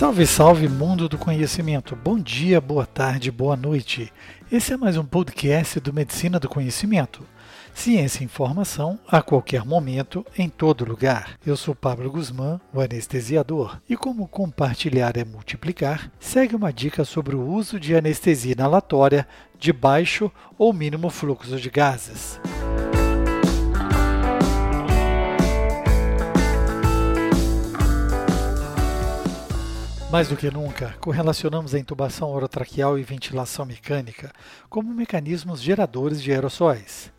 Salve, salve mundo do conhecimento. Bom dia, boa tarde, boa noite. Esse é mais um podcast do Medicina do Conhecimento. Ciência e informação a qualquer momento, em todo lugar. Eu sou Pablo Guzmán, o anestesiador, e como compartilhar é multiplicar, segue uma dica sobre o uso de anestesia inalatória de baixo ou mínimo fluxo de gases. Mais do que nunca, correlacionamos a intubação orotraqueal e ventilação mecânica como mecanismos geradores de aerossóis.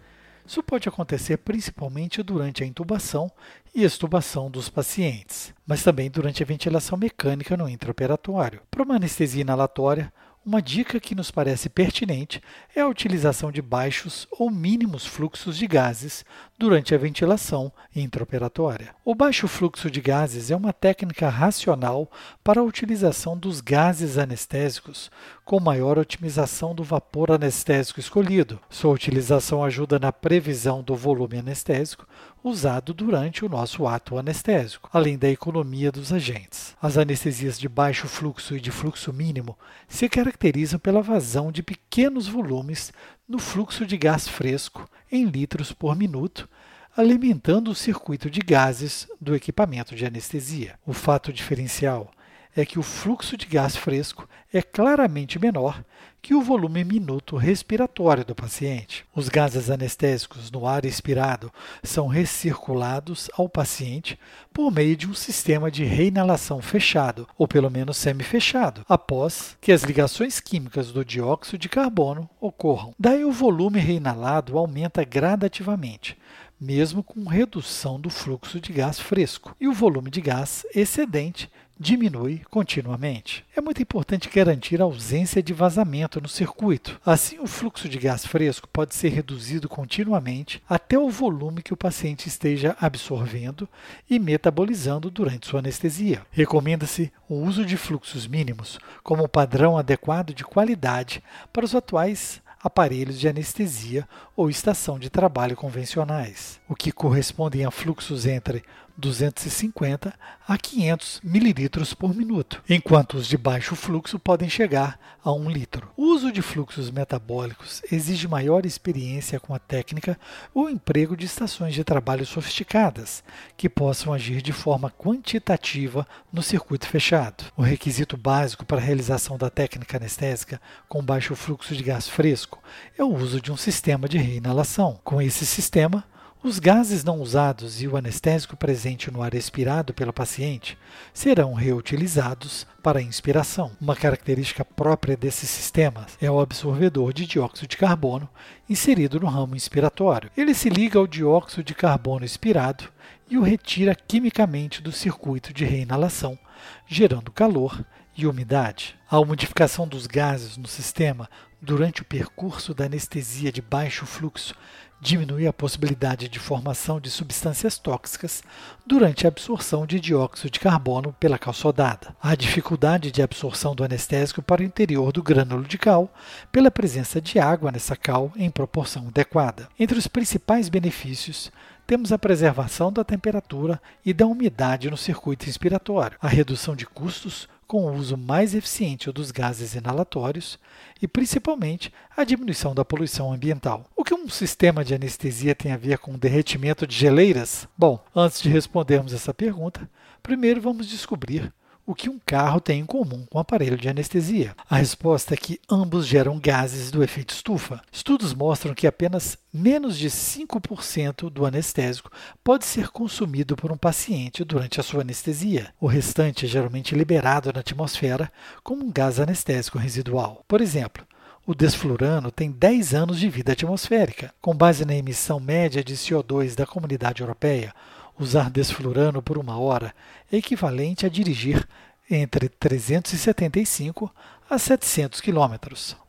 Isso pode acontecer principalmente durante a intubação e extubação dos pacientes, mas também durante a ventilação mecânica no intraoperatório. Para uma anestesia inalatória, uma dica que nos parece pertinente é a utilização de baixos ou mínimos fluxos de gases durante a ventilação intraoperatória. O baixo fluxo de gases é uma técnica racional para a utilização dos gases anestésicos com maior otimização do vapor anestésico escolhido. Sua utilização ajuda na previsão do volume anestésico usado durante o nosso ato anestésico, além da economia dos agentes. As anestesias de baixo fluxo e de fluxo mínimo se caracterizam pela vazão de pequenos volumes no fluxo de gás fresco em litros por minuto, alimentando o circuito de gases do equipamento de anestesia. O fato diferencial é que o fluxo de gás fresco é claramente menor que o volume minuto respiratório do paciente. Os gases anestésicos no ar expirado são recirculados ao paciente por meio de um sistema de reinalação fechado, ou pelo menos semi-fechado, após que as ligações químicas do dióxido de carbono ocorram. Daí o volume reinalado aumenta gradativamente, mesmo com redução do fluxo de gás fresco, e o volume de gás excedente diminui continuamente. É muito importante garantir a ausência de vazamento no circuito. Assim, o fluxo de gás fresco pode ser reduzido continuamente até o volume que o paciente esteja absorvendo e metabolizando durante sua anestesia. Recomenda-se o uso de fluxos mínimos como padrão adequado de qualidade para os atuais aparelhos de anestesia ou estação de trabalho convencionais, o que correspondem a fluxos entre 250 a 500 mililitros por minuto, enquanto os de baixo fluxo podem chegar a 1 litro. O uso de fluxos metabólicos exige maior experiência com a técnica ou emprego de estações de trabalho sofisticadas, que possam agir de forma quantitativa no circuito fechado. O requisito básico para a realização da técnica anestésica com baixo fluxo de gás fresco é o uso de um sistema de reinalação. Com esse sistema, os gases não usados e o anestésico presente no ar expirado pelo paciente serão reutilizados para a inspiração. Uma característica própria desses sistemas é o absorvedor de dióxido de carbono inserido no ramo inspiratório. Ele se liga ao dióxido de carbono expirado e o retira quimicamente do circuito de reinalação, gerando calor e umidade. A modificação dos gases no sistema durante o percurso da anestesia de baixo fluxo diminui a possibilidade de formação de substâncias tóxicas durante a absorção de dióxido de carbono pela cal soldada. A dificuldade de absorção do anestésico para o interior do grânulo de cal pela presença de água nessa cal em proporção adequada. Entre os principais benefícios, temos a preservação da temperatura e da umidade no circuito inspiratório, a redução de custos com o uso mais eficiente dos gases inalatórios e, principalmente, a diminuição da poluição ambiental. O que um sistema de anestesia tem a ver com o derretimento de geleiras? Bom, antes de respondermos essa pergunta, primeiro vamos descobrir o que um carro tem em comum com o aparelho de anestesia? A resposta é que ambos geram gases do efeito estufa. Estudos mostram que apenas menos de 5% do anestésico pode ser consumido por um paciente durante a sua anestesia. O restante é geralmente liberado na atmosfera como um gás anestésico residual. Por exemplo, o desflurano tem 10 anos de vida atmosférica. Com base na emissão média de CO2 da comunidade europeia, Usar desflurano por uma hora é equivalente a dirigir entre 375 a 700 km.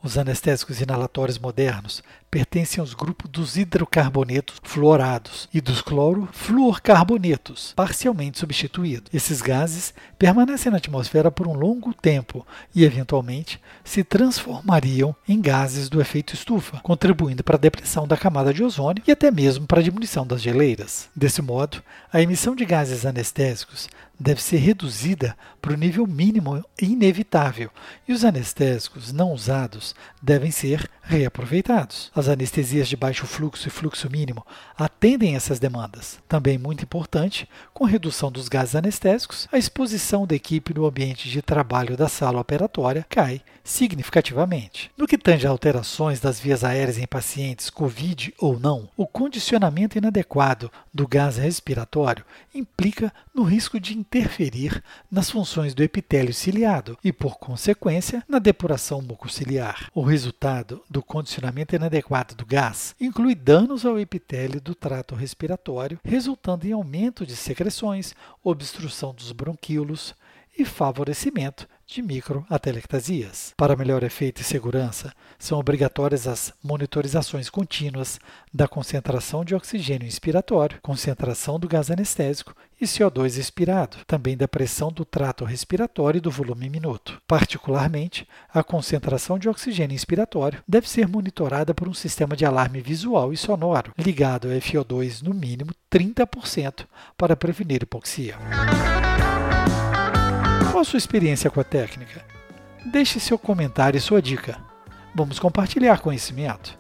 Os anestésicos inalatórios modernos pertencem aos grupos dos hidrocarbonetos fluorados e dos clorofluorcarbonetos, parcialmente substituídos. Esses gases permanecem na atmosfera por um longo tempo e, eventualmente, se transformariam em gases do efeito estufa, contribuindo para a depressão da camada de ozônio e até mesmo para a diminuição das geleiras. Desse modo, a emissão de gases anestésicos deve ser reduzida para o nível mínimo inevitável e os anestésicos não usados devem ser reaproveitados. As anestesias de baixo fluxo e fluxo mínimo atendem essas demandas. Também muito importante, com redução dos gases anestésicos, a exposição da equipe no ambiente de trabalho da sala operatória cai significativamente. No que tange a alterações das vias aéreas em pacientes COVID ou não, o condicionamento inadequado do gás respiratório implica no risco de interferir nas funções do epitélio ciliado e, por consequência, na depuração mucociliar. O resultado do condicionamento inadequado do gás inclui danos ao epitélio do trato respiratório, resultando em aumento de secreções, obstrução dos bronquíolos, e favorecimento de microatelectasias. Para melhor efeito e segurança, são obrigatórias as monitorizações contínuas da concentração de oxigênio inspiratório, concentração do gás anestésico e CO2 expirado, também da pressão do trato respiratório e do volume minuto. Particularmente, a concentração de oxigênio inspiratório deve ser monitorada por um sistema de alarme visual e sonoro, ligado a FO2 no mínimo 30% para prevenir hipoxia. Qual a sua experiência com a técnica? Deixe seu comentário e sua dica. Vamos compartilhar conhecimento.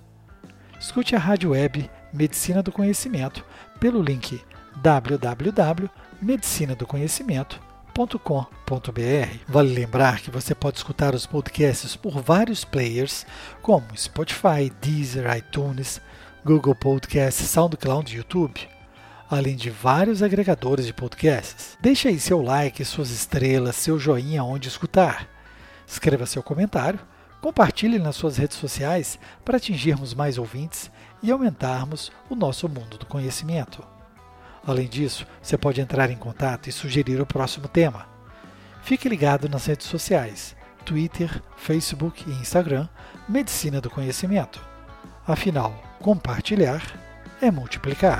Escute a rádio web Medicina do Conhecimento pelo link www.medicinadoconhecimento.com.br. Vale lembrar que você pode escutar os podcasts por vários players como Spotify, Deezer, iTunes, Google Podcasts, SoundCloud e YouTube além de vários agregadores de podcasts. Deixe aí seu like, suas estrelas, seu joinha onde escutar. Escreva seu comentário, compartilhe nas suas redes sociais para atingirmos mais ouvintes e aumentarmos o nosso mundo do conhecimento. Além disso, você pode entrar em contato e sugerir o próximo tema. Fique ligado nas redes sociais, Twitter, Facebook e Instagram, Medicina do Conhecimento. Afinal, compartilhar é multiplicar.